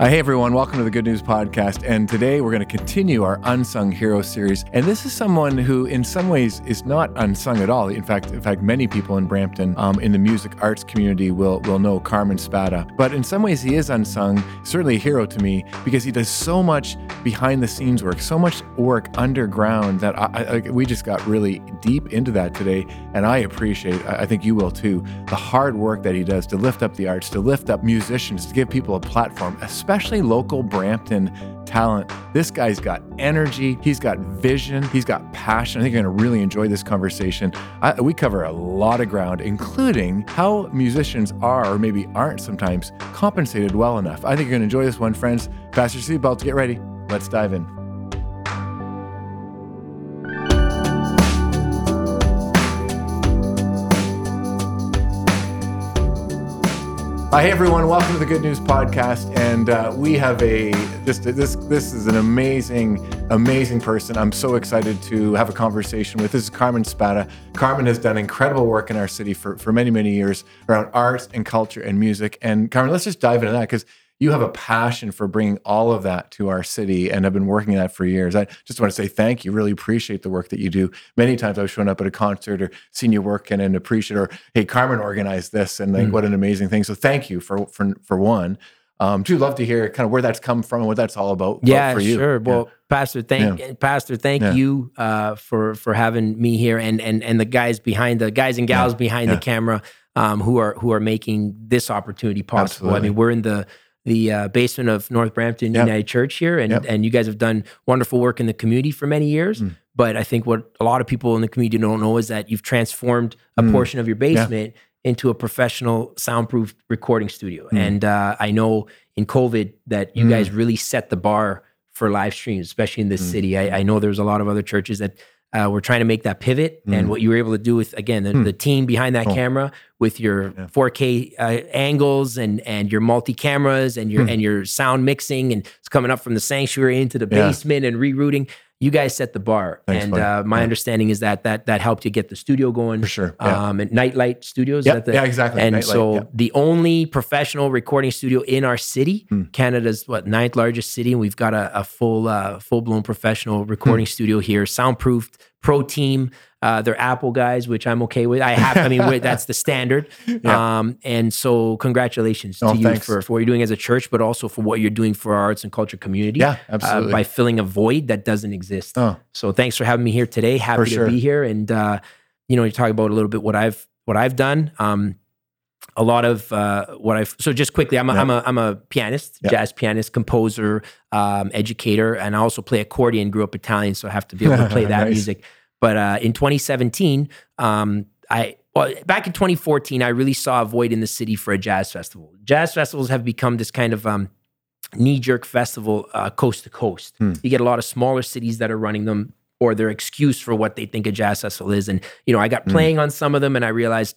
Hey everyone, welcome to the Good News Podcast. And today we're going to continue our Unsung Hero series. And this is someone who, in some ways, is not unsung at all. In fact, in fact, many people in Brampton, um, in the music arts community, will will know Carmen Spada. But in some ways, he is unsung. Certainly a hero to me because he does so much behind the scenes work, so much work underground that I, I, we just got really deep into that today. And I appreciate. I think you will too. The hard work that he does to lift up the arts, to lift up musicians, to give people a platform, especially local Brampton talent. This guy's got energy, he's got vision, he's got passion. I think you're going to really enjoy this conversation. I, we cover a lot of ground, including how musicians are or maybe aren't sometimes compensated well enough. I think you're going to enjoy this one, friends. Fasten your seatbelts, get ready. Let's dive in. Hey everyone, welcome to the Good News Podcast, and uh, we have a just this this is an amazing amazing person. I'm so excited to have a conversation with. This is Carmen Spada. Carmen has done incredible work in our city for for many many years around arts and culture and music. And Carmen, let's just dive into that because you have a passion for bringing all of that to our city and have been working that for years. I just want to say thank you. Really appreciate the work that you do. Many times I've shown up at a concert or seen you working and appreciate, or hey, Carmen organized this, and like mm. what an amazing thing. So thank you for for for one. Um, do love to hear kind of where that's come from and what that's all about. Yeah, for you. sure. Well, yeah. Pastor, thank yeah. Pastor, thank yeah. you uh, for for having me here and and and the guys behind the guys and gals behind the camera um, who are who are making this opportunity possible. Absolutely. I mean, we're in the the uh, basement of North Brampton yep. United Church here, and yep. and you guys have done wonderful work in the community for many years. Mm. But I think what a lot of people in the community don't know is that you've transformed a mm. portion of your basement yeah. into a professional soundproof recording studio. Mm. And uh, I know in COVID that you guys mm. really set the bar for live streams, especially in this mm. city. I, I know there's a lot of other churches that uh, we're trying to make that pivot, mm. and what you were able to do with again the, mm. the team behind that camera with your yeah. 4K uh, angles and and your multi cameras and your mm. and your sound mixing, and it's coming up from the sanctuary into the basement yeah. and rerouting you guys set the bar, Thanks, and uh, my yeah. understanding is that that that helped you get the studio going for sure. Yeah. Um, and Nightlight Studios, yep. the, yeah, exactly. And Nightlight, so yep. the only professional recording studio in our city, hmm. Canada's what ninth largest city, and we've got a, a full uh, full blown professional recording hmm. studio here, soundproofed, pro team. Uh, they're Apple guys, which I'm okay with. I have, I mean, that's the standard. Yeah. Um, and so, congratulations oh, to you for, for what you're doing as a church, but also for what you're doing for our arts and culture community. Yeah, absolutely. Uh, by filling a void that doesn't exist. Oh. So, thanks for having me here today. Happy sure. to be here. And uh, you know, you talk about a little bit what I've what I've done. Um, a lot of uh, what I've so just quickly, I'm a, am a I'm a pianist, jazz pianist, composer, um, educator, and I also play accordion. Grew up Italian, so I have to be able to play that nice. music. But uh, in 2017, um, I well, back in 2014, I really saw a void in the city for a jazz festival. Jazz festivals have become this kind of um, knee jerk festival uh, coast to coast. Hmm. You get a lot of smaller cities that are running them or their excuse for what they think a jazz festival is. And, you know, I got hmm. playing hmm. on some of them and I realized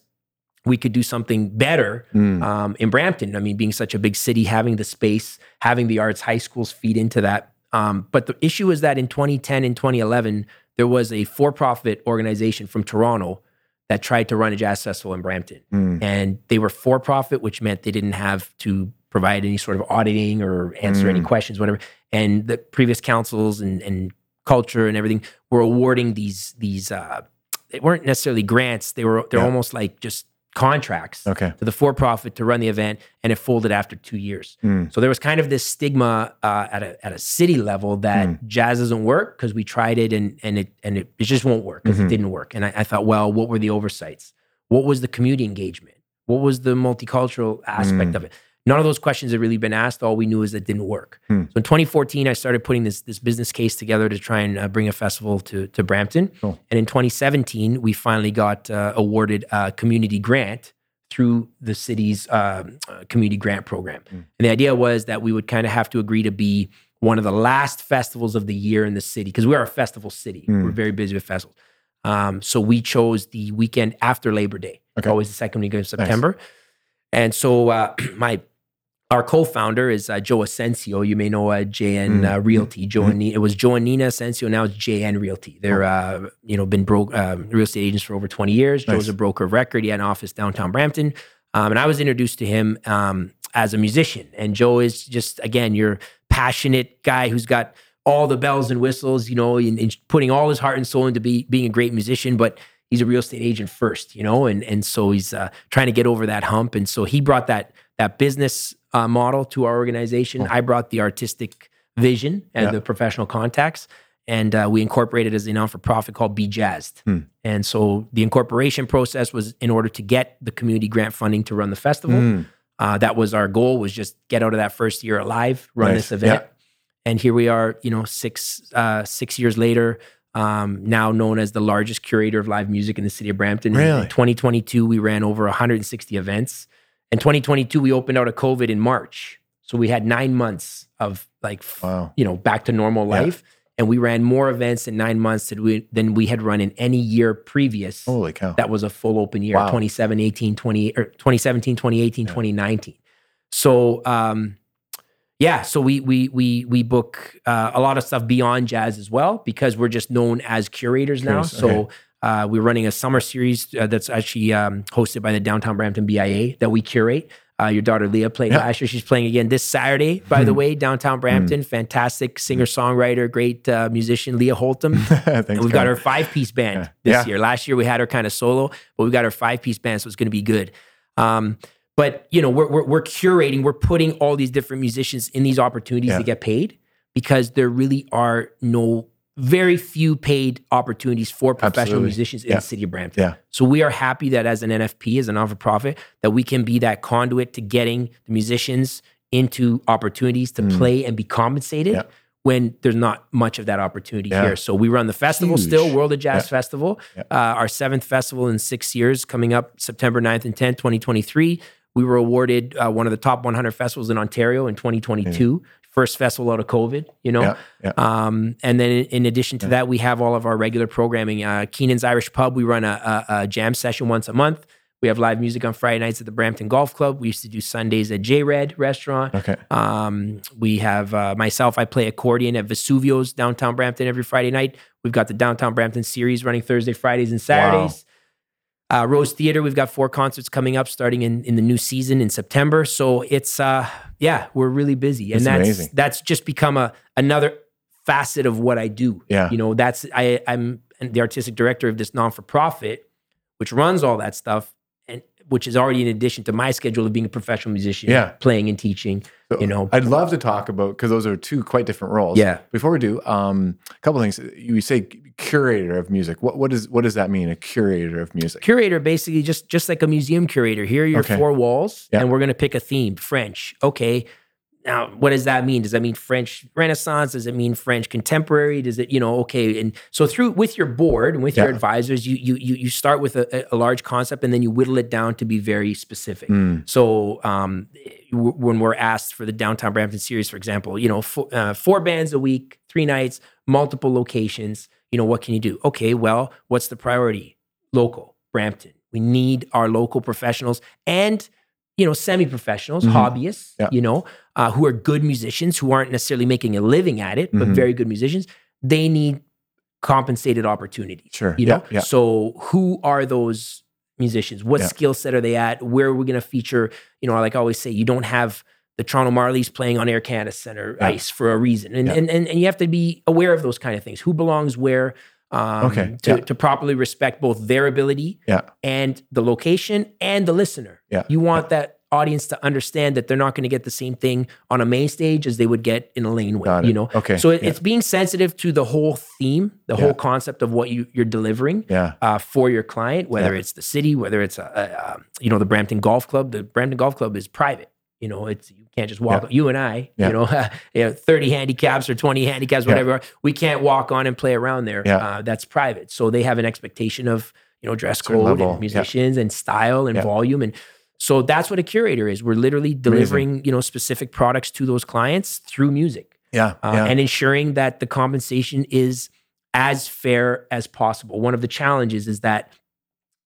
we could do something better hmm. um, in Brampton. I mean, being such a big city, having the space, having the arts high schools feed into that. Um, but the issue is that in 2010 and 2011, there was a for-profit organization from Toronto that tried to run a jazz festival in Brampton, mm. and they were for-profit, which meant they didn't have to provide any sort of auditing or answer mm. any questions, whatever. And the previous councils and, and culture and everything were awarding these these. Uh, they weren't necessarily grants; they were they're yeah. almost like just contracts okay. to the for profit to run the event, and it folded after two years. Mm. So there was kind of this stigma uh, at a at a city level that mm. jazz doesn't work because we tried it and and it and it, it just won't work because mm-hmm. it didn't work. And I, I, thought, well, what were the oversights? What was the community engagement? What was the multicultural aspect mm. of it? None of those questions had really been asked. All we knew is that it didn't work. Hmm. So in 2014, I started putting this this business case together to try and uh, bring a festival to to Brampton. Cool. And in 2017, we finally got uh, awarded a community grant through the city's um, uh, community grant program. Hmm. And the idea was that we would kind of have to agree to be one of the last festivals of the year in the city because we are a festival city. Hmm. We're very busy with festivals. Um, so we chose the weekend after Labor Day, okay. always the second week of September. Nice. And so uh, my our co-founder is uh, Joe Asensio. You may know uh, JN mm. uh, Realty. Joe mm. and Nina, it was Joe and Nina Asensio. Now it's JN Realty. They're uh, you know been broke uh, real estate agents for over twenty years. Nice. Joe's a broker of record. He had an office downtown Brampton, um, and I was introduced to him um, as a musician. And Joe is just again your passionate guy who's got all the bells and whistles, you know, and, and putting all his heart and soul into be, being a great musician, but he's a real estate agent first, you know, and and so he's uh, trying to get over that hump. And so he brought that that business uh, model to our organization. I brought the artistic vision and yeah. the professional contacts, and uh, we incorporated as a non for profit called Be Jazzed. Hmm. And so the incorporation process was in order to get the community grant funding to run the festival. Hmm. Uh, that was our goal was just get out of that first year alive, run nice. this event. Yeah. And here we are, you know, six uh, six years later, um, now known as the largest curator of live music in the city of Brampton. Really? In 2022, we ran over 160 events. In 2022, we opened out of COVID in March. So we had nine months of like, wow. you know, back to normal life. Yeah. And we ran more events in nine months than we, than we had run in any year previous. Holy cow. That was a full open year, wow. 2017, 18, 20, or 2017, 2018, yeah. 2019. So, um, yeah, so we we we we book uh, a lot of stuff beyond jazz as well because we're just known as curators now. so okay. Uh, we're running a summer series uh, that's actually um, hosted by the Downtown Brampton BIA that we curate. Uh, your daughter Leah played last year. She's playing again this Saturday, by the hmm. way, downtown Brampton. Mm. Fantastic singer songwriter, great uh, musician, Leah Holtom. Thanks, and we've got her five piece band yeah. this yeah. year. Last year we had her kind of solo, but we've got her five piece band, so it's going to be good. Um, but you know, we're, we're, we're curating, we're putting all these different musicians in these opportunities yeah. to get paid because there really are no very few paid opportunities for professional Absolutely. musicians in yeah. the city of Brampton. Yeah. So we are happy that as an NFP, as a non-for-profit, that we can be that conduit to getting the musicians into opportunities to mm. play and be compensated. Yeah when there's not much of that opportunity yeah. here. So we run the festival Huge. still, World of Jazz. Festival. Uh, our seventh festival in six years, coming up September 9th and 10th, 2023. We were awarded uh, one of the top 100 festivals in Ontario in 2022. First festival out of COVID, you know. Yeah, yeah. Um, and then in, in addition to yeah. that, we have all of our regular programming. Uh, Keenan's Irish Pub, we run a, a, a, jam session once a month. We have live music on Friday nights at the Brampton Golf Club. We used to do Sundays at J Red Restaurant. Okay. Um, we have uh, myself. I play accordion at Vesuvio's downtown Brampton every Friday night. We've got the downtown Brampton series running Thursday, Fridays, and Saturdays. Wow. Uh, Rose Theater, we've got four concerts coming up starting in, in the new season in September. So it's uh yeah, we're really busy. And that's amazing. that's just become a another facet of what I do. Yeah. You know, that's I I'm the artistic director of this non-for-profit, which runs all that stuff and which is already in addition to my schedule of being a professional musician, yeah. playing and teaching. So you know, I'd love to talk about because those are two quite different roles. Yeah. Before we do, um, a couple things. You say curator of music. What what is what does that mean? A curator of music? Curator, basically, just just like a museum curator. Here are your okay. four walls, yeah. and we're going to pick a theme. French. Okay, now, what does that mean? Does that mean French Renaissance? Does it mean French contemporary? Does it, you know, okay? And so through with your board and with yeah. your advisors, you you you you start with a, a, large concept and then you whittle it down to be very specific. Mm. So um, when we're asked for the downtown Brampton series, for example, you know, four, uh, four bands a week, three nights, multiple locations. You know, what can you do? Okay, well, what's the priority? Local, Brampton. We need our local professionals and you know, semi-professionals, mm-hmm. hobbyists, yeah. you know, uh, who are good musicians who aren't necessarily making a living at it, but mm-hmm. very good musicians. They need compensated opportunities. Sure. You know, yeah, yeah. so who are those musicians? What skill set are they at? Where are we going to feature? You know, like I always say, you don't have the Toronto Marlies playing on Air Canada Center ice for a reason, and, and and and you have to be aware of those kind of things. Who belongs where? Um, okay. To, yeah. to properly respect both their ability yeah. and the location and the listener. Yeah. You want yeah. that audience to understand that they're not going to get the same thing on a main stage as they would get in a lane laneway. You know. Okay. So it, it's being sensitive to the whole theme, the whole concept of what you, you're delivering. Yeah. Uh, for your client, whether it's the city, whether it's a, a, a, you know the Brampton Golf Club. The Brampton Golf Club is private. You know, it's you can't just walk. Yeah. You and I, yeah. you, know, you know, thirty handicaps or twenty handicaps, whatever. Yeah. We can't walk on and play around there. Uh, that's private. So they have an expectation of you know dress code and musicians and style and volume and. So that's what a curator is. We're literally delivering, Amazing. you know, specific products to those clients through music. Yeah, uh, and ensuring that the compensation is as fair as possible. One of the challenges is that,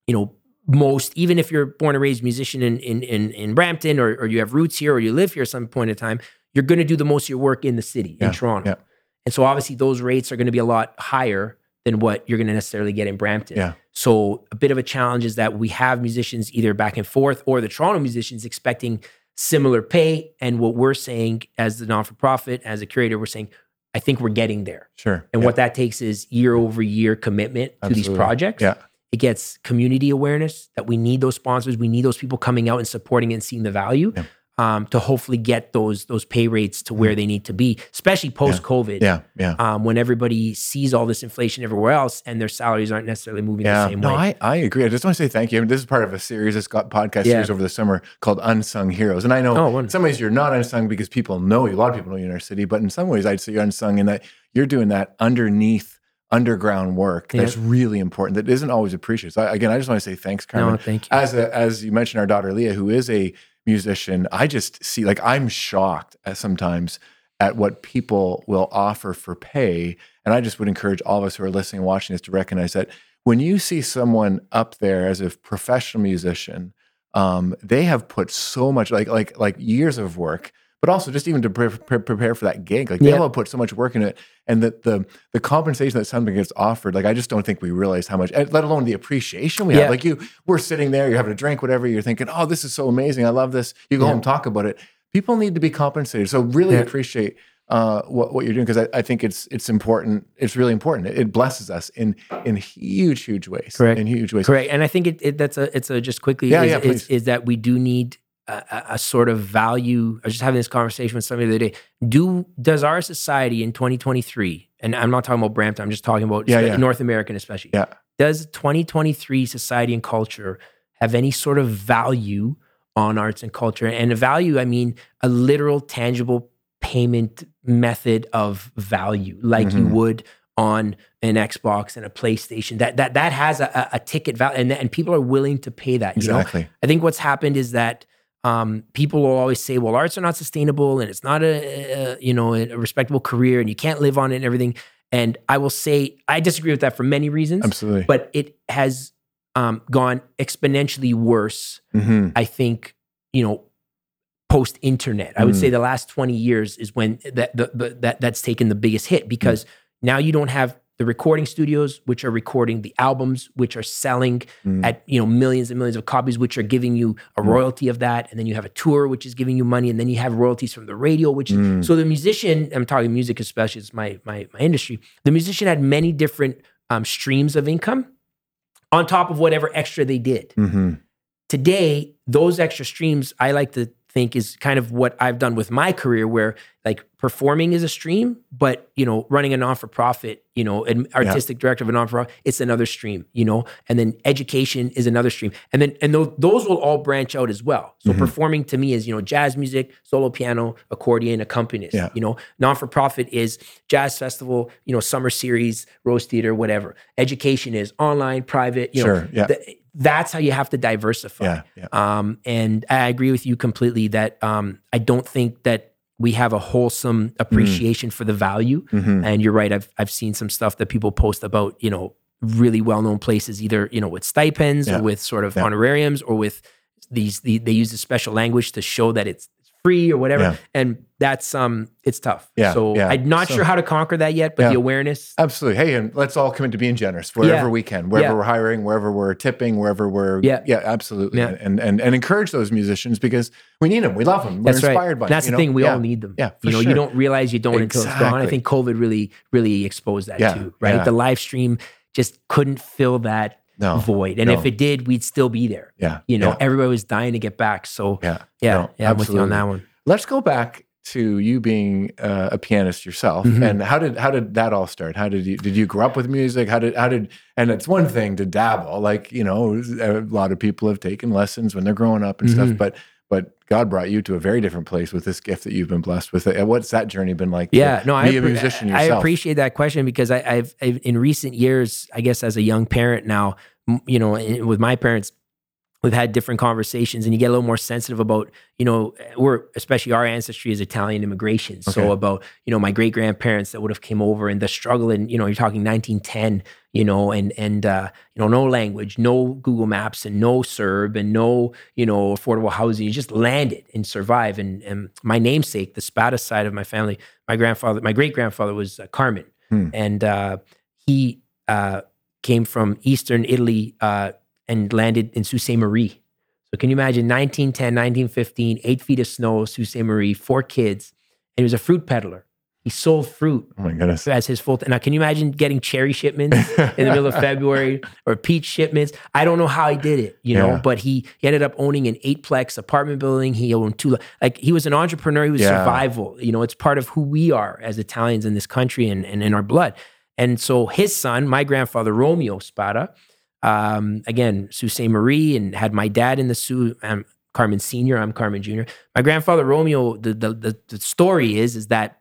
you know, most, even if you're born and raised musician in in in, in Brampton or, or you have roots here or you live here at some point in time, you're going to do the most of your work in the city yeah, in Toronto. Yeah. And so obviously those rates are going to be a lot higher than what you're going to necessarily get in Brampton. Yeah. So a bit of a challenge is that we have musicians either back and forth or the Toronto musicians expecting similar pay. And what we're saying as the non for profit, as a curator, we're saying, I think we're getting there. Sure. And yeah. what that takes is year over year commitment Absolutely. to these projects. Yeah. It gets community awareness that we need those sponsors. We need those people coming out and supporting and seeing the value. Yeah um, to hopefully get those those pay rates to where mm. they need to be, especially post COVID. Yeah, yeah. Um, when everybody sees all this inflation everywhere else, and their salaries aren't necessarily moving yeah. the same no, way. I, I agree. I just want to say thank you. I mean, this is part of a series, this got podcast yeah. series over the summer called Unsung Heroes. And I know oh, in some ways you're not unsung because people know you. A lot of people know you in our city, but in some ways I'd say you're unsung in that you're doing that underneath underground work that's yeah. really important that isn't always appreciated. So I, again, I just want to say thanks, Carmen. No, thank you. As a, as you mentioned, our daughter Leah, who is a musician, I just see like I'm shocked at sometimes at what people will offer for pay. And I just would encourage all of us who are listening and watching this to recognize that when you see someone up there as a professional musician, um, they have put so much like like like years of work but also just even to pre- pre- prepare for that gig. Like they yeah. all put so much work in it, and that the the compensation that something gets offered, like I just don't think we realize how much. Let alone the appreciation we yeah. have. Like you, we're sitting there, you're having a drink, whatever. You're thinking, oh, this is so amazing. I love this. You go yeah. home, talk about it. People need to be compensated. So really appreciate uh, what, what you're doing because I, I, think it's it's important. It's really important. It, it, blesses us in in huge huge ways. Correct. In huge ways. Correct. And I think it, it that's a it's a just quickly yeah, is, yeah, is, is, that we do need a, a, sort of value. I was just having this conversation with somebody the other day. Do does our society in 2023, and I'm not talking about Brampton, I'm just talking about yeah, yeah. North American especially. Yeah. Does 2023 society and culture have any sort of value on arts and culture? And a value, I mean a literal, tangible payment method of value, like mm-hmm. you would on an Xbox and a PlayStation. That that that has a, a ticket value, and, and people are willing to pay that. Exactly. know? I think what's happened is that um, people will always say, "Well, arts are not sustainable, and it's not a, a you know a respectable career, and you can't live on it and everything." And I will say I disagree with that for many reasons. Absolutely, but it has um, gone exponentially worse. Mm-hmm. I think you know post internet. I would say mm. the last twenty years is when that the, the, that that's taken the biggest hit because mm. now you don't have the recording studios which are recording the albums which are selling mm. at you know millions and millions of copies which are giving you a mm. royalty of that and then you have a tour which is giving you money and then you have royalties from the radio which mm. so the musician i'm talking music especially it's my my my industry the musician had many different um, streams of income on top of whatever extra they did mm-hmm. today those extra streams i like to think is kind of what I've done with my career where like performing is a stream, but you know, running a non-for-profit, you know, an artistic yeah. director of a non-for-profit, it's another stream, you know, and then education is another stream. And then, and those, those will all branch out as well. So mm-hmm. performing to me is, you know, jazz music, solo piano, accordion, accompanist, yeah. you know, non-for-profit is jazz festival, you know, summer series, rose theater, whatever. Education is online, private, you sure. know, yeah. The, that's how you have to diversify. Um, and I agree with you completely that um, I don't think that we have a wholesome appreciation mm. for the value. Mm-hmm. And you're right. I've I've seen some stuff that people post about you know really well known places, either you know with stipends yeah. or with sort of yeah. honorariums or with these the, they use a special language to show that it's free or whatever. Yeah. And that's um it's tough. Yeah. So yeah. I'm not so, sure how to conquer that yet, but yeah. the awareness. Absolutely. Hey, and let's all commit to being generous wherever we can, wherever we're hiring, wherever we're tipping, wherever we're yeah, yeah, absolutely. And and and encourage those musicians because we need them. We love them. We're that's inspired right. by them. That's the thing. We all need them. Yeah. You know, sure. you don't realize you don't exactly. until it's gone. I think COVID really, really exposed that too. Right. The live stream just couldn't fill that no, void. And no. if it did, we'd still be there. Yeah. You know, yeah. everybody was dying to get back. So yeah, yeah, no, yeah, I'm with you on that one. Let's go back to you being uh, a pianist yourself mm-hmm. and how did how did that all start how did you did you grow up with music how did how did and it's one thing to dabble like you know a lot of people have taken lessons when they're growing up and mm-hmm. stuff but but God brought you to a very different place with this gift that you've been blessed with. Uh, what's that journey been like? Yeah, no, I, a musician yourself? I appreciate that question because I, have in recent years, I guess as a young parent now, you know, with my parents, we've had different conversations and you get a little more sensitive about you know we're especially our ancestry is italian immigration okay. so about you know my great grandparents that would have came over and the struggle and you know you're talking 1910 you know and and uh, you know no language no google maps and no serb and no you know affordable housing you just landed and survive and, and my namesake the spada side of my family my grandfather my great grandfather was uh, carmen hmm. and uh, he uh, came from eastern italy uh, and landed in Sault Ste. Marie. So can you imagine 1910, 1915, eight feet of snow, Sault Ste. Marie, four kids, and he was a fruit peddler. He sold fruit. Oh my goodness. As his full. Now, can you imagine getting cherry shipments in the middle of February or peach shipments? I don't know how he did it, you know, but he, he ended up owning an eightplex apartment building. He owned two, like he was an entrepreneur. He was yeah. survival. You know, it's part of who we are as Italians in this country and, and in our blood. And so his son, my grandfather, Romeo Spada, um, again, Sault Ste. Marie, and had my dad in the Soo. I'm Carmen Senior. I'm Carmen Junior. My grandfather Romeo. The, the the the story is is that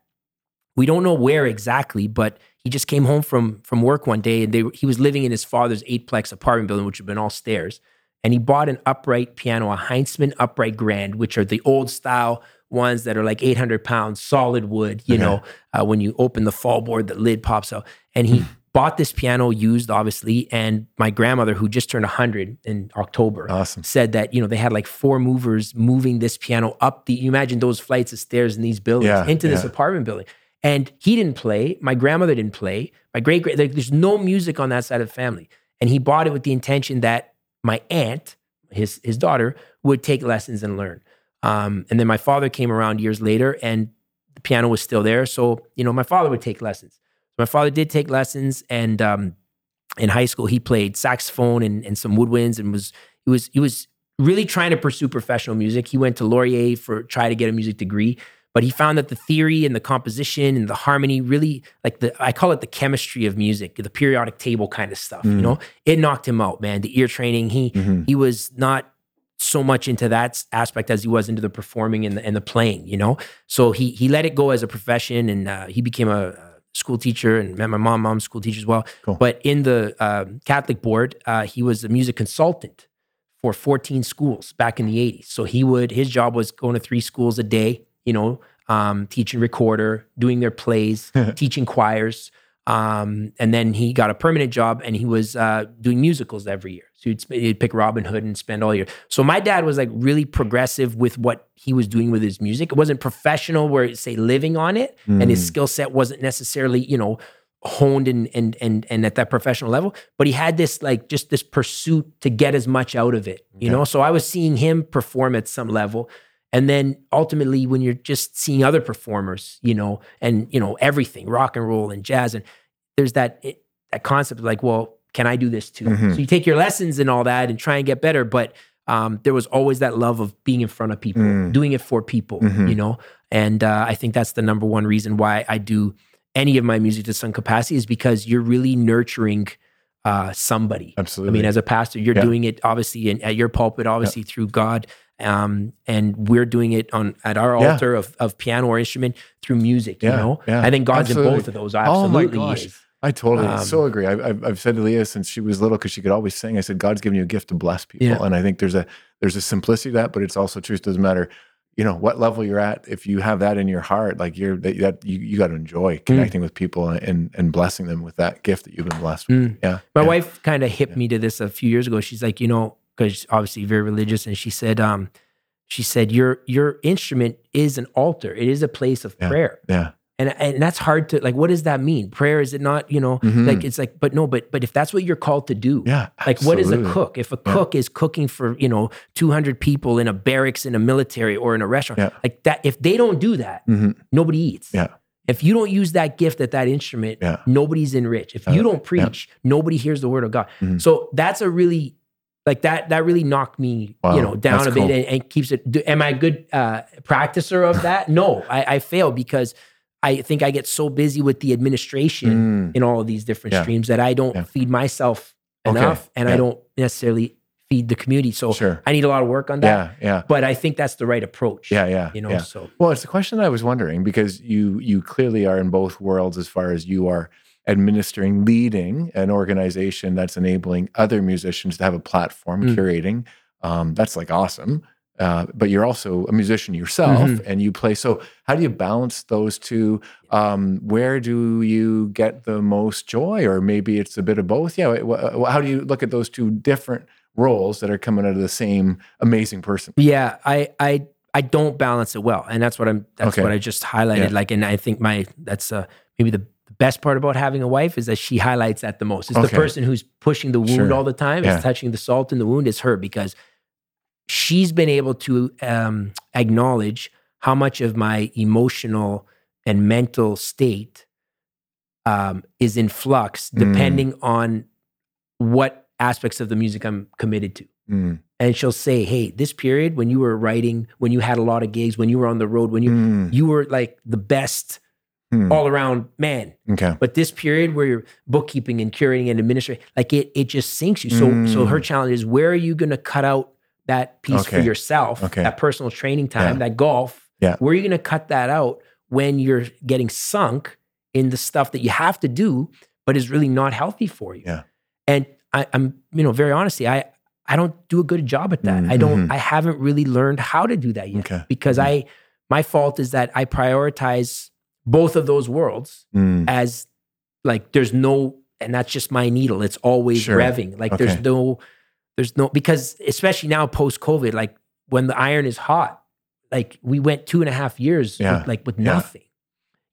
we don't know where exactly, but he just came home from from work one day, and they, he was living in his father's eightplex apartment building, which had been all stairs. And he bought an upright piano, a Heintzman upright grand, which are the old style ones that are like 800 pounds, solid wood. You know, uh, when you open the fall board, the lid pops out. And he bought this piano used, obviously. And my grandmother, who just turned 100 in October, awesome. said that, you know, they had like four movers moving this piano up the, you imagine those flights of stairs in these buildings yeah, into this apartment building. And he didn't play. My grandmother didn't play. My great great, like, there's no music on that side of the family. And he bought it with the intention that my aunt, his, his daughter, would take lessons and learn. Um, and then my father came around years later and the piano was still there. So, you know, my father would take lessons. My father did take lessons, and um, in high school he played saxophone and, and some woodwinds, and was he was he was really trying to pursue professional music. He went to Laurier for try to get a music degree, but he found that the theory and the composition and the harmony really like the I call it the chemistry of music, the periodic table kind of stuff. Mm. You know, it knocked him out, man. The ear training, he mm-hmm. he was not so much into that aspect as he was into the performing and the, and the playing. You know, so he he let it go as a profession, and uh, he became a, school teacher and met my mom, mom's school teacher as well. Cool. But in the uh, Catholic board, uh, he was a music consultant for 14 schools back in the 80s. So he would, his job was going to three schools a day, you know, um, teaching recorder, doing their plays, teaching choirs. Um, and then he got a permanent job and he was uh, doing musicals every year. So he'd, he'd, pick Robin Hood and spend all year. So my dad was like really progressive with what he was doing with his music. It wasn't professional where it's say living on it mm. and his mm. skill set wasn't necessarily, you know, honed and and and and at that professional level but he had this like just this pursuit to get as much out of it you know so i was seeing him perform at some level and then ultimately, when you're just seeing other performers, you know, and you know everything, rock and roll and jazz, and there's that that concept of like, well, can I do this too? Mm-hmm. So you take your lessons and all that and try and get better, but um, there was always that love of being in front of people, mm. doing it for people, mm-hmm. you know. And uh, I think that's the number one reason why I do any of my music to some capacity is because you're really nurturing uh, somebody. Absolutely. I mean, as a pastor, you're yeah. doing it obviously in, at your pulpit, obviously yeah. through God um, and we're doing it on at our yeah. altar of, of piano or instrument through music. Yeah, you know, yeah. I think God's Absolutely. in both of those. Absolutely, oh my gosh. I totally um, so agree. I, have I've said to Leah since she was little because she could always sing. I said God's given you a gift to bless people, yeah. and I think there's a there's a simplicity to that, but it's also truth. Doesn't matter, you know, what level you're at. If you have that in your heart, like you're that, that you, you got to enjoy mm. connecting mm. with people and and blessing them with that gift that you've been blessed with. Mm. Yeah, my yeah. wife kind of hit me to this a few years ago. She's like, you know, because obviously very religious, and she said, um, she said, "Your your instrument is an altar. It is a place of yeah, prayer." Yeah. And and that's hard to like. What does that mean? Prayer is it not? You know, mm-hmm. like it's like, but no, but but if that's what you're called to do, yeah. Like, what is a cook? If a yeah. cook is cooking for you know 200 people in a barracks in a military or in a restaurant, yeah. like that, if they don't do that, mm-hmm. nobody eats. Yeah. If you don't use that gift at that instrument, yeah. nobody's enriched. If you don't preach, nobody hears the word of God. Mm-hmm. So that's a really like that that really knocked me wow, you know down a bit and, and, keeps it do, am i a good uh, practicer of that no I, I, fail because i think i get so busy with the administration mm. in all of these different yeah. streams that i don't yeah. feed myself enough okay. and yeah. i don't necessarily feed the community so sure. i need a lot of work on that yeah yeah but i think that's the right approach yeah yeah you know so well it's a question that i was wondering because you you clearly are in both worlds as far as you are administering, leading an organization that's enabling other musicians to have a platform, mm. curating. Um, that's like awesome. Uh, but you're also a musician yourself mm-hmm. and you play. So, how do you balance those two? Um, where do you get the most joy? Or maybe it's a bit of both. Yeah. How do you look at those two different roles that are coming out of the same amazing person? Yeah. I, I, I don't balance it well. And that's what I'm, that's okay. what I just highlighted. Yeah. Like, and I think my, that's uh, maybe the best part about having a wife is that she highlights that the most. It's okay. the person who's pushing the wound sure. all the time, yeah. is touching the salt in the wound, It's her because she's been able to um, acknowledge how much of my emotional and mental state um, is in flux mm. depending mm. on what aspects of the music I'm committed to. Mm. And she'll say, "Hey, this period when you were writing, when you had a lot of gigs, when you were on the road, when you mm. you were like the best mm. all around man. Okay. But this period where you're bookkeeping and curating and administrating, like it it just sinks you. So so her mm. challenge is where are you going to cut out that piece okay. for yourself, okay. that personal training time, yeah. that golf? Yeah. Where are you going to cut that out when you're getting sunk in the stuff that you have to do, but is really not healthy for you? Yeah. And I, am you know, very honestly, I I don't do a good job at that. Mm-hmm. I don't. Mm-hmm. I haven't really learned how to do that yet okay. because mm-hmm. I my fault is that I prioritize both of those worlds mm. as like there's no and that's just my needle. It's always sure. revving. Like okay. there's no there's no because especially now post COVID, like when the iron is hot, like we went two and a half years yeah. with, like with yeah. nothing,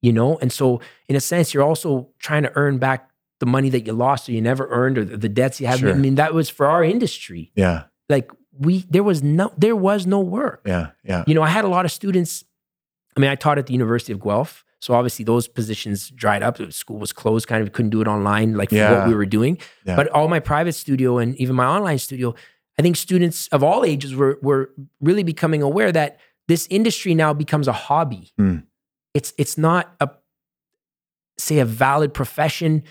you know. And so in a sense, you're also trying to earn back the money that you lost or you never earned or the, the debts you have. Sure. I mean, that was for our industry. Yeah. Like we there was no there was no work. Yeah. Yeah. You know, I had a lot of students. I mean, I taught at the University of Guelph. So obviously those positions dried up. School was closed, kind of couldn't do it online like yeah. what we were doing. Yeah. But all my private studio and even my online studio, I think students of all ages were were really becoming aware that this industry now becomes a hobby. Mm. It's it's not a say a valid profession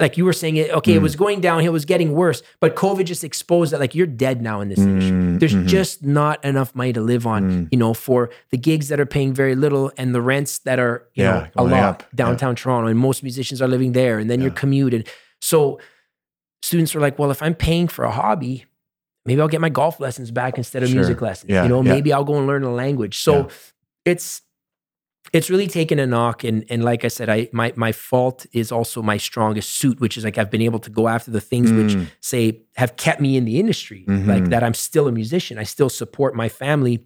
like you were saying it okay mm. it was going downhill it was getting worse but covid just exposed that like you're dead now in this mm. industry there's mm-hmm. just not enough money to live on mm. you know for the gigs that are paying very little and the rents that are you yeah, know a lot up. downtown yeah. toronto and most musicians are living there and then yeah. you're commuted so students are like well if i'm paying for a hobby maybe i'll get my golf lessons back instead of sure. music lessons you know maybe i'll go and learn a language so it's it's really taken a knock and and like i said i my my fault is also my strongest suit which is like i've been able to go after the things mm. which say have kept me in the industry mm-hmm. like that i'm still a musician i still support my family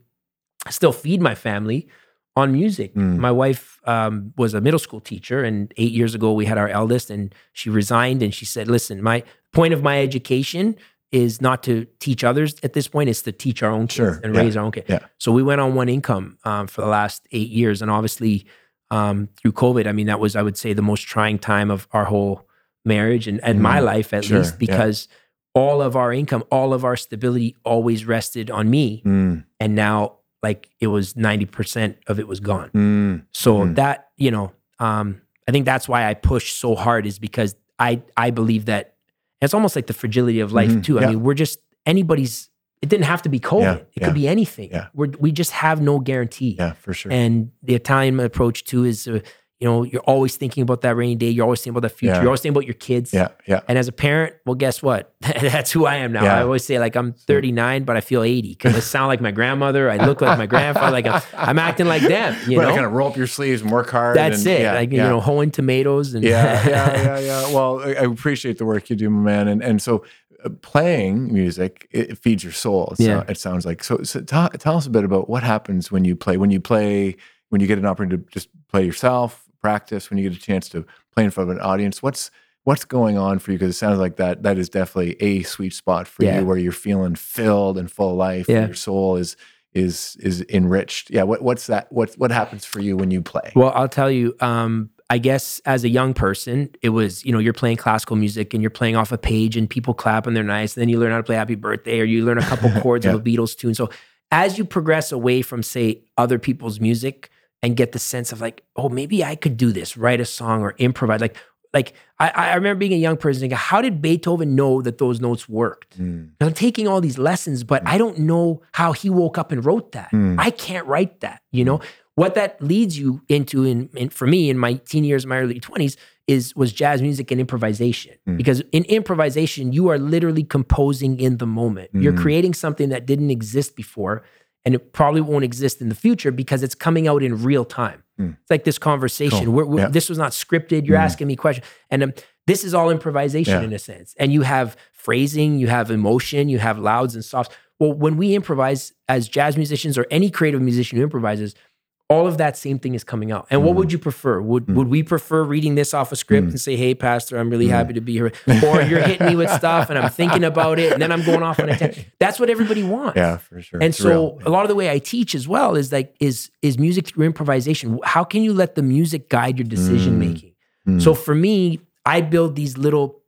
I still feed my family on music mm. my wife um, was a middle school teacher and eight years ago we had our eldest and she resigned and she said listen my point of my education is not to teach others at this point; it's to teach our own kids sure. and yeah. raise our own kids. Yeah. So we went on one income um, for the last eight years, and obviously um, through COVID, I mean that was I would say the most trying time of our whole marriage and, and mm. my life at sure. least because yeah. all of our income, all of our stability always rested on me, mm. and now like it was ninety percent of it was gone. Mm. So mm. that you know, um, I think that's why I push so hard is because I I believe that it's almost like the fragility of life mm-hmm. too. I mean, we're just anybody's. It didn't have to be COVID. Yeah. It could be anything. Yeah. We're, we just have no guarantee. Yeah, for sure. And the Italian approach too is, uh, you know, you're always thinking about that rainy day. You're always thinking about the future. Yeah. You're always thinking about your kids. Yeah, yeah. And as a parent, well, guess what? That's who I am now. Yeah. I always say like I'm 39, but I feel 80 because I sound like my grandmother. I look like my grandfather. Like I'm, I'm acting like them. You but know, kind of roll up your sleeves and work hard. That's and, it. Yeah, like you know, hoeing tomatoes and yeah, yeah, yeah, yeah. Well, I appreciate the work you do, my man. And and so uh, playing music it, feeds your soul. It, yeah. it sounds like. So, so tell us a bit about what happens when you play. When you play, when you get an opportunity to just play yourself, practice. When you get a chance to play in front of an audience, what's what's going on for you? Because it sounds like that that is definitely a sweet spot for yeah. you, where you're feeling filled and full of life. Yeah. your soul is is is enriched. Yeah. What what's that? What what happens for you when you play? Well, I'll tell you. Um, I guess as a young person, it was, you know, you're playing classical music and you're playing off a page and people clap and they're nice. And then you learn how to play Happy Birthday or you learn a couple chords yeah. of a Beatles tune. So as you progress away from, say, other people's music and get the sense of like, oh, maybe I could do this, write a song or improvise. Like, like I, I remember being a young person thinking, how did Beethoven know that those notes worked? Mm. I'm taking all these lessons, but mm. I don't know how he woke up and wrote that. Mm. I can't write that, you know? what that leads you into in, in, for me in my teen years my early 20s is was jazz music and improvisation mm. because in improvisation you are literally composing in the moment mm. you're creating something that didn't exist before and it probably won't exist in the future because it's coming out in real time mm. it's like this conversation cool. we're, we're, yeah. this was not scripted you're mm. asking me questions and um, this is all improvisation yeah. in a sense and you have phrasing you have emotion you have louds and softs well when we improvise as jazz musicians or any creative musician who improvises all of that same thing is coming out. And mm. what would you prefer? Would mm. would we prefer reading this off a script mm. and say, "Hey, pastor, I'm really mm. happy to be here," or you're hitting me with stuff and I'm thinking about it, and then I'm going off on a tangent. That's what everybody wants. Yeah, for sure. And it's so a lot of the way I teach as well is like is is music through improvisation. How can you let the music guide your decision mm. making? Mm. So for me, I build these little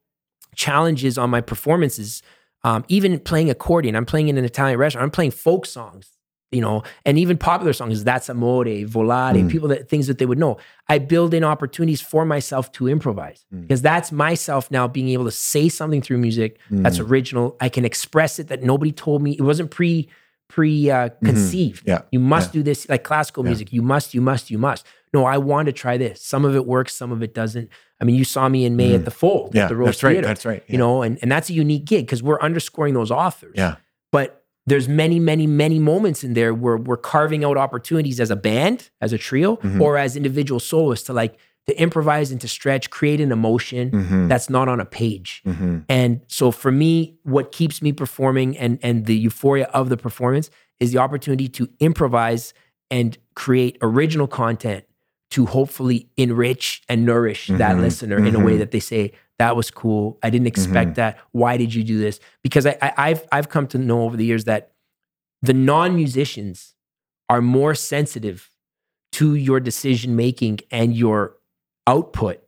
challenges on my performances. Um, even playing accordion, I'm playing in an Italian restaurant. I'm playing folk songs you know, and even popular songs, that's amore, volare, mm. people that things that they would know. I build in opportunities for myself to improvise mm. because that's myself now being able to say something through music mm. that's original. I can express it that nobody told me. It wasn't pre pre uh, conceived. Mm-hmm. Yeah. You must yeah. do this like classical yeah. music. You must, you must, you must. No, I want to try this. Some of it works, some of it doesn't. I mean, you saw me in May mm. at the Fold, yeah, the Rose that's right. That's right. Yeah. You know, and, and that's a unique gig because we're underscoring those authors. Yeah. But there's many, many, many moments in there where we're carving out opportunities as a band, as a trio, mm-hmm. or as individual soloists to like to improvise and to stretch, create an emotion mm-hmm. that's not on a page. Mm-hmm. And so for me, what keeps me performing and and the euphoria of the performance is the opportunity to improvise and create original content to hopefully enrich and nourish that mm-hmm. listener in a way mm-hmm. that they say, that was cool. I didn't expect mm-hmm. that. Why did you do this? Because I, I, I've I've come to know over the years that the non musicians are more sensitive to your decision making and your output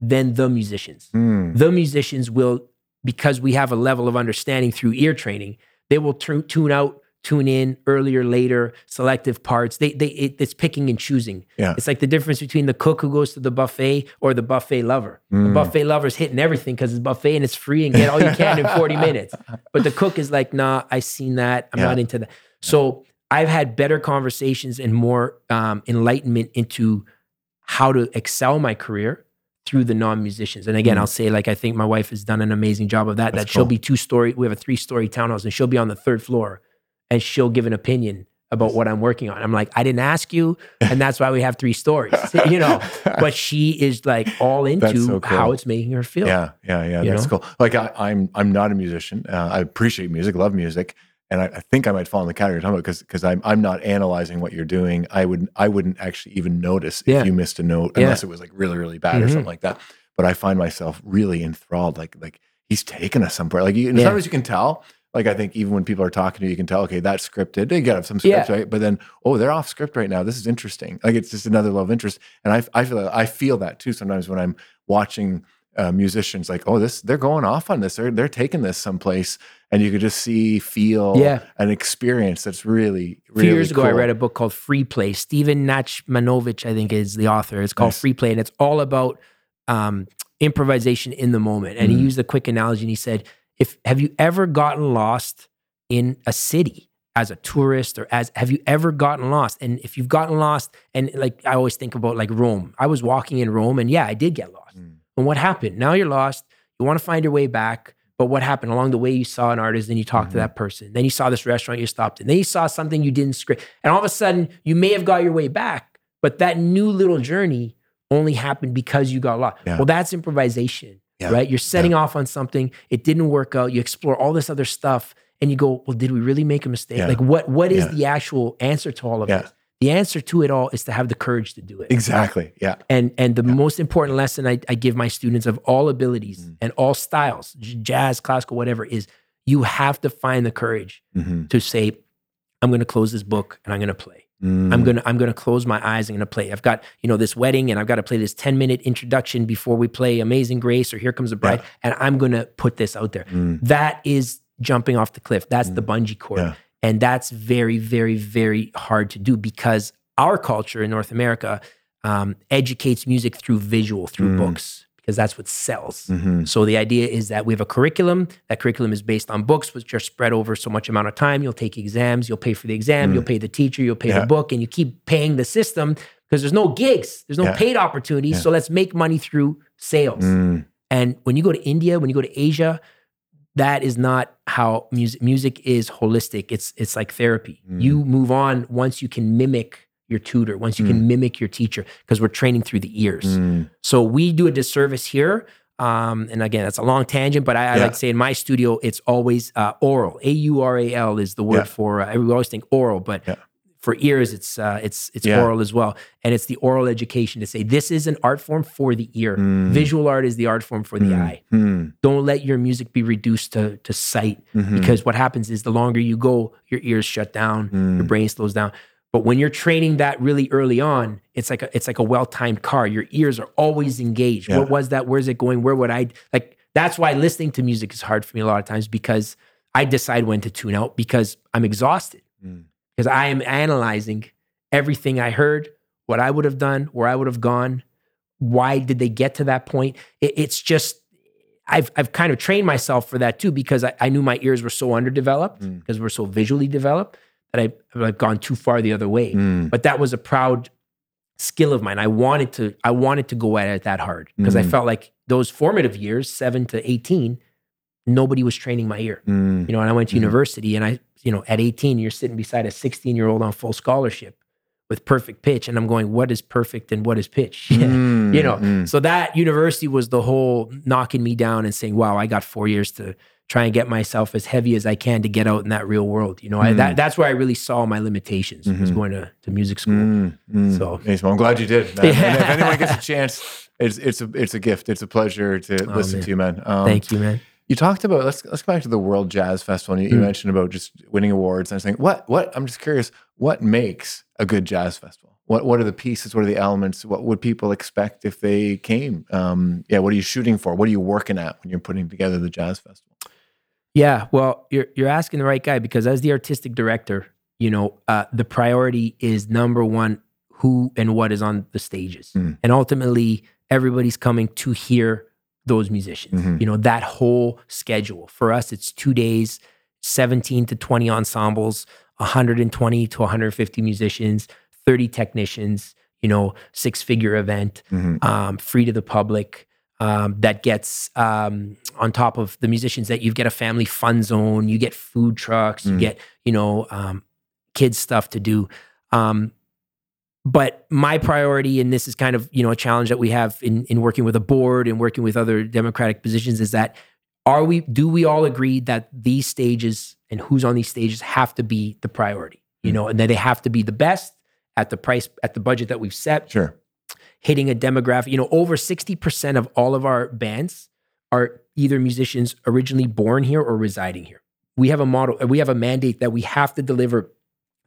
than the musicians. Mm. The musicians will, because we have a level of understanding through ear training, they will t- tune out tune in earlier, later, selective parts. They they it, it's picking and choosing. Yeah. It's like the difference between the cook who goes to the buffet or the buffet lover. Mm. The buffet lover's hitting everything because it's buffet and it's free and get all you can in 40 minutes. But the cook is like, nah, I seen that. I'm yeah. not into that. So I've had better conversations and more um, enlightenment into how to excel my career through the non-musicians. And again, mm. I'll say like I think my wife has done an amazing job of that. That's that she'll be two story. We have a three story townhouse, and she'll be on the third floor and she'll give an opinion about what I'm working on. I'm like, I didn't ask you, and that's why we have three stories, you know. But she is like all into so cool. how it's making her feel. Yeah, yeah, yeah. That's know? cool. Like I, am I'm, I'm not a musician. Uh, I appreciate music, love music, and I, I, think I might fall in the category of because because I'm I'm not analyzing what you're doing. I would I wouldn't actually even notice yeah. if you missed a note unless yeah. it was like really really bad mm-hmm. or something like that. But I find myself really enthralled. Like like he's taken us somewhere. Like you, as yeah. sometimes you can tell like I think even when people are talking to you, you can tell, okay, that's scripted. They got some scripts, yeah. right? But then, oh, they're off script right now. This is interesting. Like it's just another level of interest. And I, I feel I feel that too sometimes when I'm watching uh, musicians. Like, oh, this they're going off on this. They're they're taking this someplace, and you could just see, feel, yeah. an experience that's really. really a few years cool. ago, I read a book called Free Play. Stephen Nachmanovich, I think, is the author. It's called nice. Free Play, and it's all about um, improvisation in the moment. And mm-hmm. he used a quick analogy, and he said if have you ever gotten lost in a city as a tourist or as have you ever gotten lost? And if you've gotten lost and like i always think about like rome. I was walking in rome and yeah i did get lost. Mm. and what happened? Now you're lost. You want to find your way back. But what happened? Along the way you saw an artist then you talked mm-hmm. to that person. Then you saw this restaurant you stopped in. Then you saw something you didn't script and all of a sudden you may have got your way back but that new little journey only happened because you got lost. Yeah. well that's improvisation yeah. right? You're setting yeah. off on something, it didn't work out, you explore all this other stuff, and you go, well, did we really make a mistake? Yeah. Like, what what is the actual answer to all of this? The answer to it all is to have the courage to do it. Exactly. Yeah. And and the most important lesson I, I, give my students of all abilities mm. and all styles, jazz, classical, whatever, is you have to find the courage mm-hmm. to say, I'm going to close this book and I'm going to play. Mm. I'm gonna I'm gonna close my eyes. I'm gonna play. I've got you know this wedding, and I've got to play this 10 minute introduction before we play Amazing Grace or Here Comes the Bride, yeah. and I'm gonna put this out there. Mm. That is jumping off the cliff. That's mm. the bungee cord, yeah. and that's very very very hard to do because our culture in North America um, educates music through visual, through mm. books because that's what sells. Mm-hmm. So the idea is that we have a curriculum. That curriculum is based on books, which are spread over so much amount of time. You'll take exams, you'll pay for the exam, mm. you'll pay the teacher, you'll pay yeah. the book, and you keep paying the system because there's no gigs, there's no yeah. paid opportunities. Yeah. So let's make money through sales. Mm. And when you go to India, when you go to Asia, that is not how music music is holistic. It's it's like therapy. Mm. You move on once you can mimic your tutor, once you mm. can mimic your teacher, because we're training through the ears. Mm. So we do a disservice here. Um, and again, that's a long tangent, but I, I like to say in my studio, it's always uh, aural. A U R A L is the word yeah. for, uh, we always think oral, but yeah. for ears, it's uh, it's it's yeah. oral as well, and it's the oral education to say this is an art form for the ear. Mm. Visual art is the art form for the mm. eye. Mm. Don't let your music be reduced to to sight, mm-hmm. because what happens is the longer you go, your ears shut down, mm. your brain slows down. But when you're training that really early on, it's like a, it's like a well timed car. Your ears are always engaged. Yeah. What was that? Where's it going? Where would I like? That's why listening to music is hard for me a lot of times because I decide when to tune out because I'm exhausted. Mm because I am analyzing everything I heard, what I would have done, where I would have gone, why did they get to that point? It, it's just I've I've kind of trained myself for that too because I, I knew my ears were so underdeveloped mm. because we're so visually developed that I, I've gone too far the other way. Mm. But that was a proud skill of mine. I wanted to I wanted to go at it that hard because mm. I felt like those formative years, seven to eighteen, nobody was training my ear. Mm. You know, and I went to mm. university and I you know, at 18, you're sitting beside a 16 year old on full scholarship with perfect pitch. And I'm going, what is perfect and what is pitch? Mm, you know, mm. so that university was the whole knocking me down and saying, wow, I got four years to try and get myself as heavy as I can to get out in that real world. You know, mm. I, that, mm. that's where I really saw my limitations mm-hmm. was going to, to music school. Mm, mm. So well, I'm glad you did. Yeah. if anyone gets a chance, it's, it's a, it's a gift. It's a pleasure to oh, listen man. to you, man. Um, Thank you, man. You talked about let's let's go back to the World Jazz Festival. You, mm. you mentioned about just winning awards. And I was saying, what what? I'm just curious. What makes a good jazz festival? What what are the pieces? What are the elements? What would people expect if they came? Um, yeah, what are you shooting for? What are you working at when you're putting together the jazz festival? Yeah, well, you're you're asking the right guy because as the artistic director, you know, uh, the priority is number one who and what is on the stages, mm. and ultimately everybody's coming to hear those musicians. Mm-hmm. You know, that whole schedule. For us, it's two days, 17 to 20 ensembles, 120 to 150 musicians, 30 technicians, you know, six figure event, mm-hmm. um, free to the public. Um, that gets um, on top of the musicians that you get a family fun zone, you get food trucks, mm. you get, you know, um, kids stuff to do. Um, but my priority, and this is kind of you know a challenge that we have in in working with a board and working with other democratic positions, is that are we do we all agree that these stages and who's on these stages have to be the priority, you mm-hmm. know, and that they have to be the best at the price at the budget that we've set. Sure. Hitting a demographic, you know, over 60% of all of our bands are either musicians originally born here or residing here. We have a model, we have a mandate that we have to deliver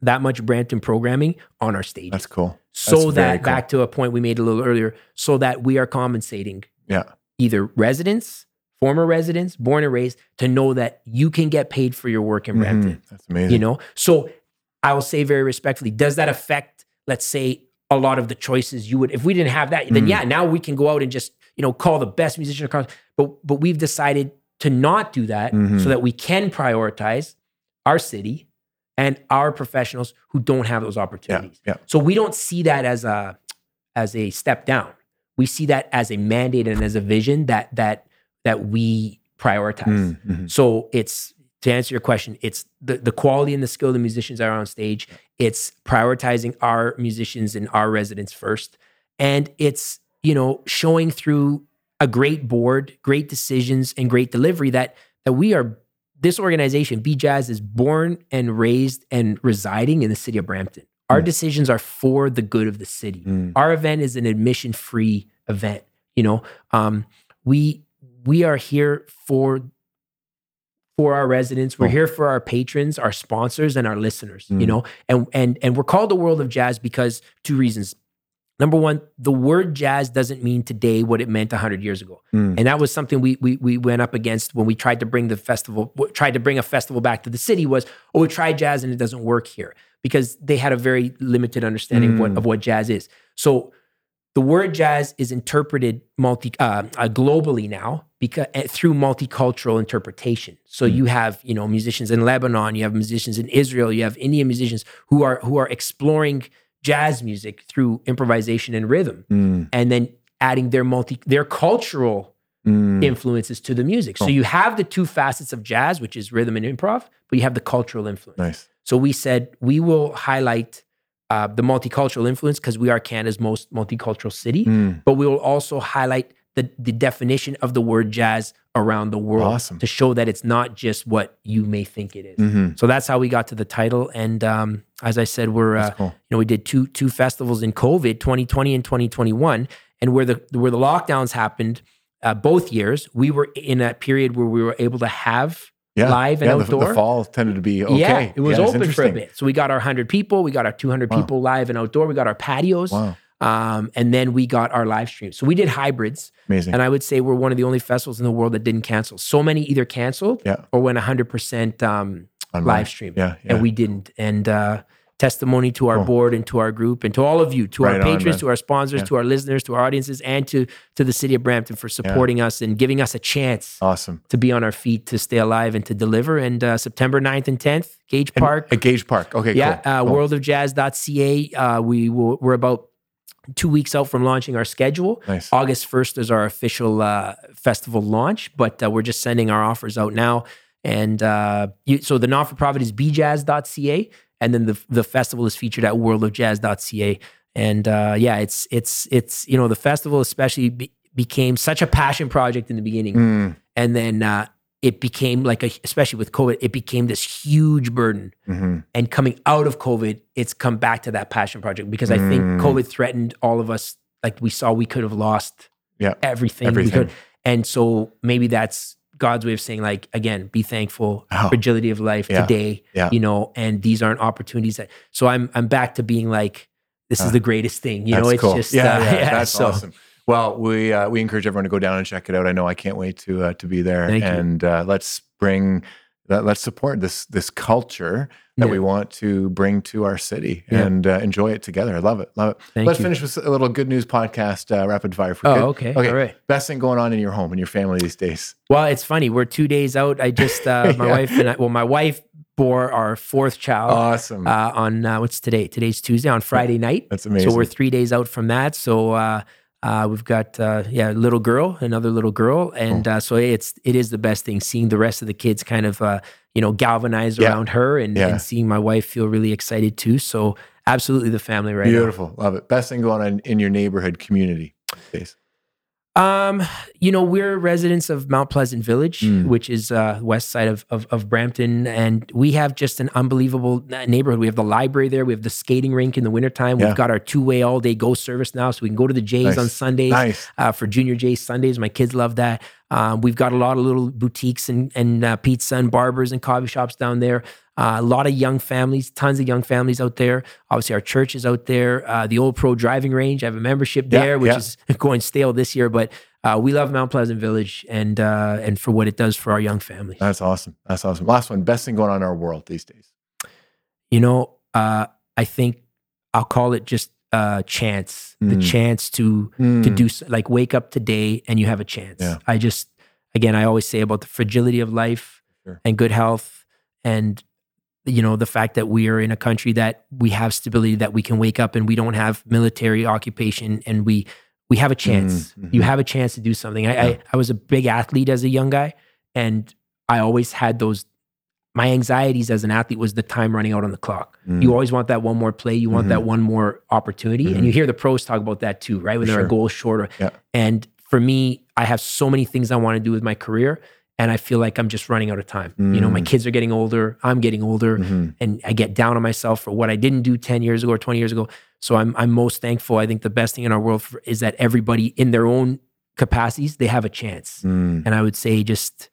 that much Brampton programming on our stage. That's cool. So That's that cool. back to a point we made a little earlier, so that we are compensating yeah. either residents, former residents, born and raised, to know that you can get paid for your work in. Brampton. Mm-hmm. That's amazing. You know, so I will say very respectfully, does that affect, let's say, a lot of the choices you would if we didn't have that, then mm. yeah, now we can go out and just, you know, call the best musician across. But but we've decided to not do that mm-hmm. so that we can prioritize our city and our professionals who don't have those opportunities. Yeah, yeah. So we don't see that as a as a step down. We see that as a mandate and as a vision that that that we prioritize. Mm, mm-hmm. So it's to answer your question, it's the, the quality and the skill of the musicians that are on stage. It's prioritizing our musicians and our residents first. And it's, you know, showing through a great board, great decisions, and great delivery that that we are this organization, B Jazz, is born and raised and residing in the city of Brampton. Our mm. decisions are for the good of the city. Mm. Our event is an admission free event. You know, um, we we are here for for our residents. We're oh. here for our patrons, our sponsors, and our listeners. Mm. You know, and and and we're called the world of jazz because two reasons. Number one, the word jazz doesn't mean today what it meant 100 years ago. Mm. And that was something we, we, we went up against when we tried to bring the festival, tried to bring a festival back to the city was, oh, we tried jazz and it doesn't work here because they had a very limited understanding mm. of, what, mm. of what jazz is. So the word jazz is interpreted multi uh, uh, globally now because uh, through multicultural interpretation. So mm. you have you know musicians in Lebanon, you have musicians in Israel, you have Indian musicians who are who are exploring jazz music through improvisation and rhythm mm. and then adding their multi their cultural mm. influences to the music. So oh. you have the two facets of jazz, which is rhythm and improv, but you have the cultural influence. Nice. So we said we will highlight uh, the multicultural influence because we are Canada's most multicultural city, mm. but we will also highlight the, the definition of the word jazz around the world awesome. to show that it's not just what you may think it is. Mm-hmm. So that's how we got to the title. And um, as I said, we're uh, cool. you know we did two two festivals in COVID, 2020 and 2021, and where the where the lockdowns happened uh, both years, we were in that period where we were able to have yeah. live and yeah, outdoor. The, the, fall tended to be okay. Yeah, it was yeah, open for a bit. So we got our 100 people, we got our 200 wow. people live and outdoor, we got our patios. Wow. Um, and then we got our live stream. So we did hybrids. Amazing. And I would say we're one of the only festivals in the world that didn't cancel. So many either canceled yeah. or went 100% um, live stream. Yeah, yeah, And we didn't. And uh, testimony to our cool. board and to our group and to all of you, to right our patrons, on, to our sponsors, yeah. to our listeners, to our audiences, and to to the city of Brampton for supporting yeah. us and giving us a chance awesome. to be on our feet, to stay alive and to deliver. And uh, September 9th and 10th, Gage Park. at Gage Park. Okay, yeah, cool. Uh, cool. worldofjazz.ca. Uh, we will, we're about two weeks out from launching our schedule. Nice. August 1st is our official uh, festival launch, but uh, we're just sending our offers out now. And uh, you, so the non for profit is bjazz.ca and then the the festival is featured at worldofjazz.ca. And uh, yeah, it's it's it's you know the festival especially be, became such a passion project in the beginning, mm. and then uh, it became like a especially with COVID, it became this huge burden. Mm-hmm. And coming out of COVID, it's come back to that passion project because I think mm. COVID threatened all of us. Like we saw, we could have lost yeah, everything. everything. and so maybe that's God's way of saying, like, again, be thankful, oh. fragility of life yeah. today, yeah. you know, and these aren't opportunities that. So I'm I'm back to being like, this uh, is the greatest thing, you know. It's cool. just yeah, uh, yeah, yeah, that's so. awesome. Well, we uh, we encourage everyone to go down and check it out. I know I can't wait to uh, to be there, Thank and uh, let's bring let's support this this culture that yeah. we want to bring to our city yeah. and uh, enjoy it together. I love it. Love it. Thank let's you. finish with a little good news podcast, uh, rapid fire for oh, okay. Okay. All right. Best thing going on in your home and your family these days? Well, it's funny. We're two days out. I just, uh, my yeah. wife and I, well, my wife bore our fourth child. Awesome. Uh, on, uh, what's today? Today's Tuesday on Friday night. That's amazing. So we're three days out from that. So, uh, uh, we've got uh, yeah, a little girl, another little girl, and uh, so it's it is the best thing seeing the rest of the kids kind of uh, you know galvanize yeah. around her, and, yeah. and, seeing my wife feel really excited too. So absolutely, the family right Beautiful, now. love it. Best thing going on in your neighborhood community. Please. Um, you know, we're residents of Mount Pleasant Village, mm. which is uh, west side of, of, of Brampton, and we have just an unbelievable neighborhood. We have the library there. We have the skating rink in the wintertime. Yeah. We've got our two way all day go service now, so we can go to the Jays nice. on Sundays nice. uh, for Junior Jays Sundays. My kids love that. Um, we've got a lot of little boutiques and, and uh, pizza and barbers and coffee shops down there. Uh, a lot of young families, tons of young families out there. Obviously, our church is out there. Uh, the Old Pro Driving Range, I have a membership there, yeah, which yeah. is going stale this year, but uh, we love Mount Pleasant Village and uh, and for what it does for our young families. That's awesome. That's awesome. Last one. Best thing going on in our world these days. You know, uh, I think I'll call it just a chance. Mm. The chance to mm. to do like wake up today and you have a chance. Yeah. I just again I always say about the fragility of life sure. and good health and you know the fact that we are in a country that we have stability that we can wake up and we don't have military occupation and we we have a chance mm-hmm. you have a chance to do something I, yeah. I, I was a big athlete as a young guy and i always had those my anxieties as an athlete was the time running out on the clock mm. you always want that one more play you want mm-hmm. that one more opportunity mm-hmm. and you hear the pros talk about that too right when for they're sure. a goal short yeah. and for me i have so many things i want to do with my career and I feel like I'm just running out of time. Mm. You know, my mm. kids are getting older, I'm getting older, mm-hmm. and I get down on myself for what I didn't do 10 years ago or 20 years ago. So I'm I'm most thankful. I think the best thing in our world for, is that everybody in their own capacities, they have a chance. Mm. And I would say just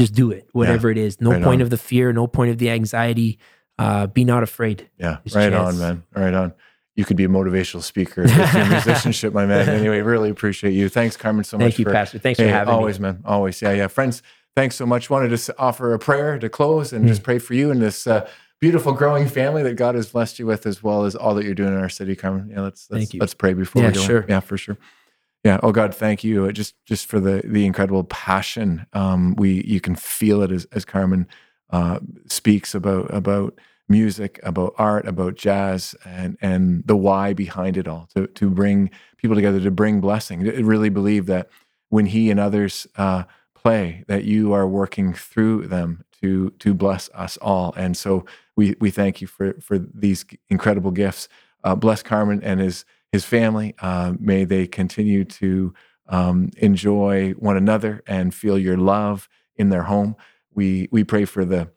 just do it, whatever yeah. it is. No right point on. of the fear, no point of the anxiety. Uh, be not afraid. Yeah, There's right on, man. Right on you could be a motivational speaker with your musicianship, my man. Anyway, really appreciate you. Thanks, Carmen, so Thank much. Thank you, for, Pastor. Thanks hey, for having always, me. Always, man. Always. Yeah, yeah. Friends, thanks so much. Wanted to offer a prayer to close and mm. just pray for you and this uh, beautiful growing family that God has blessed you with, as well as all that you're doing in our city, Carmen. Yeah, let's let's, let's pray before yeah, we go. Sure. Yeah, for sure. Yeah. Oh God, thank you. Just just for the the incredible passion. Um, we you can feel it as as Carmen uh, speaks about about music, about art, about jazz, and and the why behind it all to to bring people together, to bring blessing. I really believe that when he and others uh, play, that you are working through them to to bless us all. And so we we thank you for for these incredible gifts. Uh, bless Carmen and his his family. Uh, may they continue to um, enjoy one another and feel your love in their home. We we pray for the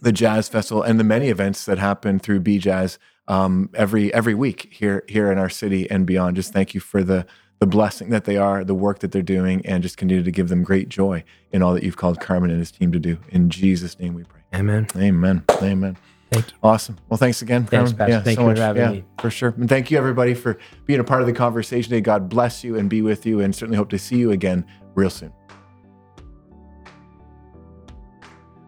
the jazz festival and the many events that happen through B Jazz um, every every week here here in our city and beyond. Just thank you for the the blessing that they are, the work that they're doing, and just continue to give them great joy in all that you've called Carmen and his team to do. In Jesus' name we pray. Amen. Amen. Amen. Thank you. Awesome. Well, thanks again. Thanks, Pastor. Yeah, thank so you much. for having yeah, me. For sure. And thank you, everybody, for being a part of the conversation today. God bless you and be with you, and certainly hope to see you again real soon.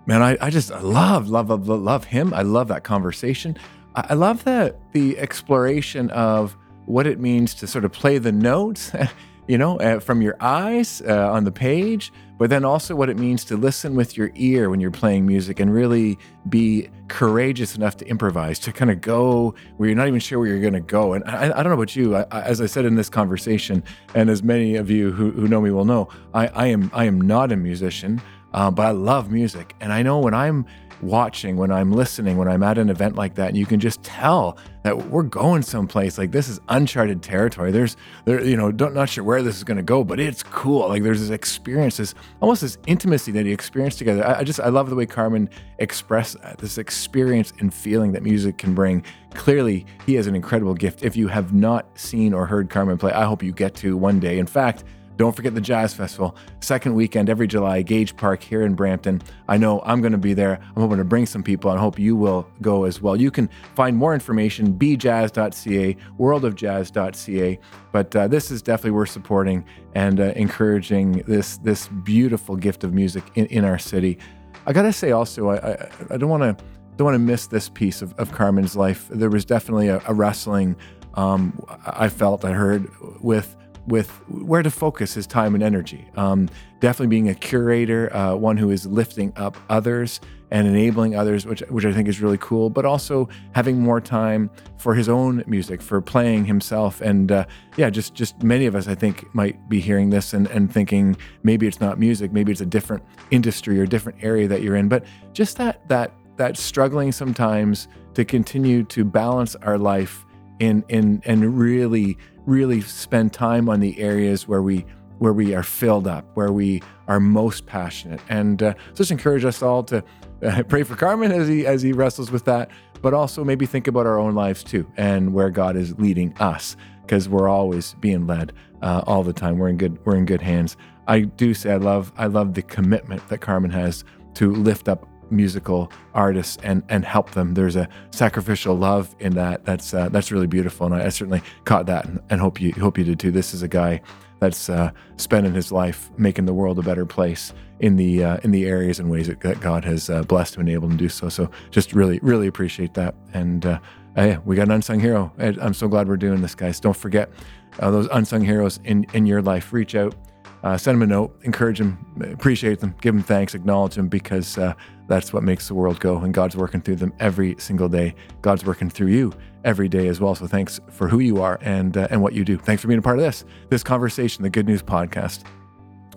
Man, I, I just love, love, love, love him. I love that conversation. I, I love that the exploration of what it means to sort of play the notes you know, uh, from your eyes uh, on the page, but then also what it means to listen with your ear when you're playing music and really be courageous enough to improvise, to kind of go where you're not even sure where you're going to go. And I, I, don't know about you, I, as I said in this conversation, and as many of you who, who know me will know, I, I am I am not a musician, uh, but I love music, and I know when I'm watching, when I'm listening, when I'm at an event like that, and you can just tell that we're going someplace. Like this is uncharted territory. There's, there, you know, don't, not sure where this is going to go, but it's cool. Like there's this experience, this almost this intimacy that he experienced together. I, I just, I love the way Carmen expressed that, this experience and feeling that music can bring. Clearly, he has an incredible gift. If you have not seen or heard Carmen play, I hope you get to one day. In fact, don't forget the Jazz Festival, second weekend every July, Gage Park here in Brampton. I know I'm going to be there. I'm hoping to bring some people and hope you will go as well. You can find more information, bjazz.ca, worldofjazz.ca. But uh, this is definitely worth supporting and uh, encouraging this, this beautiful gift of music in, in our city. I got to say also, I, I, I don't want to don't want to miss this piece of, of Carmen's life. There was definitely a, a wrestling um, I felt, I heard with with where to focus his time and energy. Um, definitely being a curator, uh, one who is lifting up others and enabling others, which which I think is really cool. But also having more time for his own music, for playing himself, and uh, yeah, just just many of us I think might be hearing this and and thinking maybe it's not music, maybe it's a different industry or different area that you're in. But just that that that struggling sometimes to continue to balance our life in in and really really spend time on the areas where we where we are filled up, where we are most passionate, and uh, just encourage us all to uh, pray for Carmen as he as he wrestles with that, but also maybe think about our own lives too and where God is leading us, because we're always being led uh, all the time. We're in good we're in good hands. I do say I love I love the commitment that Carmen has to lift up musical artists and and help them. There's a sacrificial love in that. That's uh, that's really beautiful, and I, I certainly caught that, and, and, hope you hope you did too. This is a guy that's uh, spending his life making the world a better place in the uh, in the areas and ways that, that God has uh, blessed to enable him to do so. So just really really appreciate that, and uh, hey, we got an unsung hero. I'm so glad we're doing this, guys. Don't forget uh, those unsung heroes in in your life. Reach out uh, send them a note, encourage them, appreciate them, give them thanks, acknowledge them because uh, that's what makes the world go. And God's working through them every single day. God's working through you every day as well. So thanks for who you are and uh, and what you do. Thanks for being a part of this this conversation, the Good News Podcast.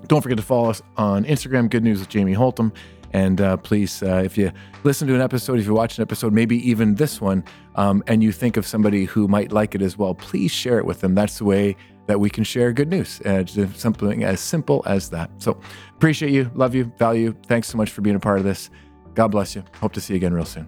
Don't forget to follow us on Instagram, Good News with Jamie Holtom. And uh, please, uh, if you listen to an episode, if you watch an episode, maybe even this one, um, and you think of somebody who might like it as well, please share it with them. That's the way that we can share good news. Uh, something as simple as that. So appreciate you, love you, value. Thanks so much for being a part of this. God bless you. Hope to see you again real soon.